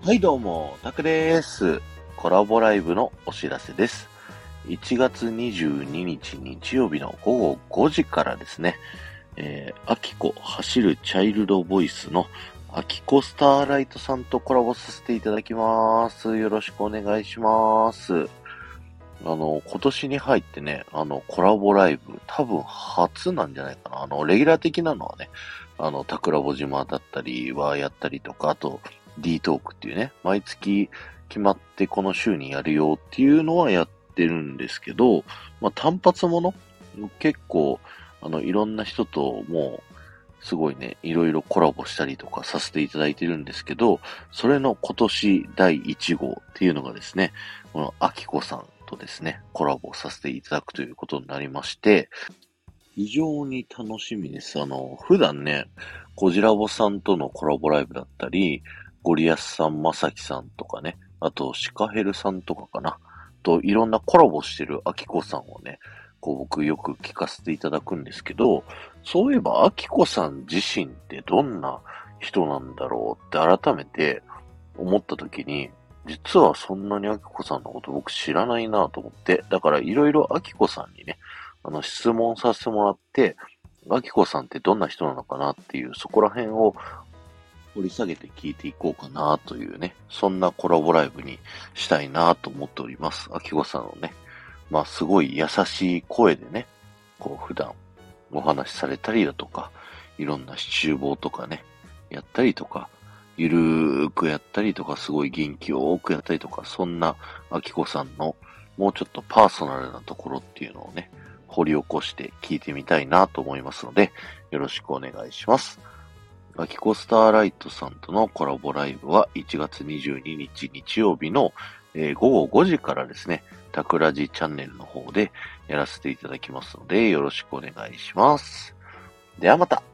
はいどうも、タクです。コラボライブのお知らせです。1月22日日曜日の午後5時からですね、えー、アキコ走るチャイルドボイスのアキコスターライトさんとコラボさせていただきます。よろしくお願いします。あの、今年に入ってね、あの、コラボライブ、多分初なんじゃないかな。あの、レギュラー的なのはね、あの、タクラボ島だったりはやったりとか、あと、D トークっていうね、毎月決まってこの週にやるよっていうのはやってるんですけど、まあ、単発もの？結構、あの、いろんな人ともう、すごいね、いろいろコラボしたりとかさせていただいてるんですけど、それの今年第1号っていうのがですね、このアキコさんとですね、コラボさせていただくということになりまして、非常に楽しみです。あの、普段ね、コジラボさんとのコラボライブだったり、ゴリアスさん、まさきさんとかね、あと、シカヘルさんとかかな、といろんなコラボしてるアキコさんをね、こう僕よく聞かせていただくんですけど、そういえばアキコさん自身ってどんな人なんだろうって改めて思った時に、実はそんなにアキコさんのこと僕知らないなと思って、だからいろいろアキコさんにね、あの質問させてもらって、アキコさんってどんな人なのかなっていう、そこら辺を掘り下げて聞いていこうかなというね、そんなコラボライブにしたいなと思っております。アキコさんのね、まあすごい優しい声でね、こう普段お話しされたりだとか、いろんな集合とかね、やったりとか、ゆるーくやったりとか、すごい元気を多くやったりとか、そんなアキコさんのもうちょっとパーソナルなところっていうのをね、掘り起こして聞いてみたいなと思いますので、よろしくお願いします。バキコスターライトさんとのコラボライブは1月22日日曜日の、えー午後5時からですね、タクラジチャンネルの方でやらせていただきますので、よろしくお願いします。ではまた。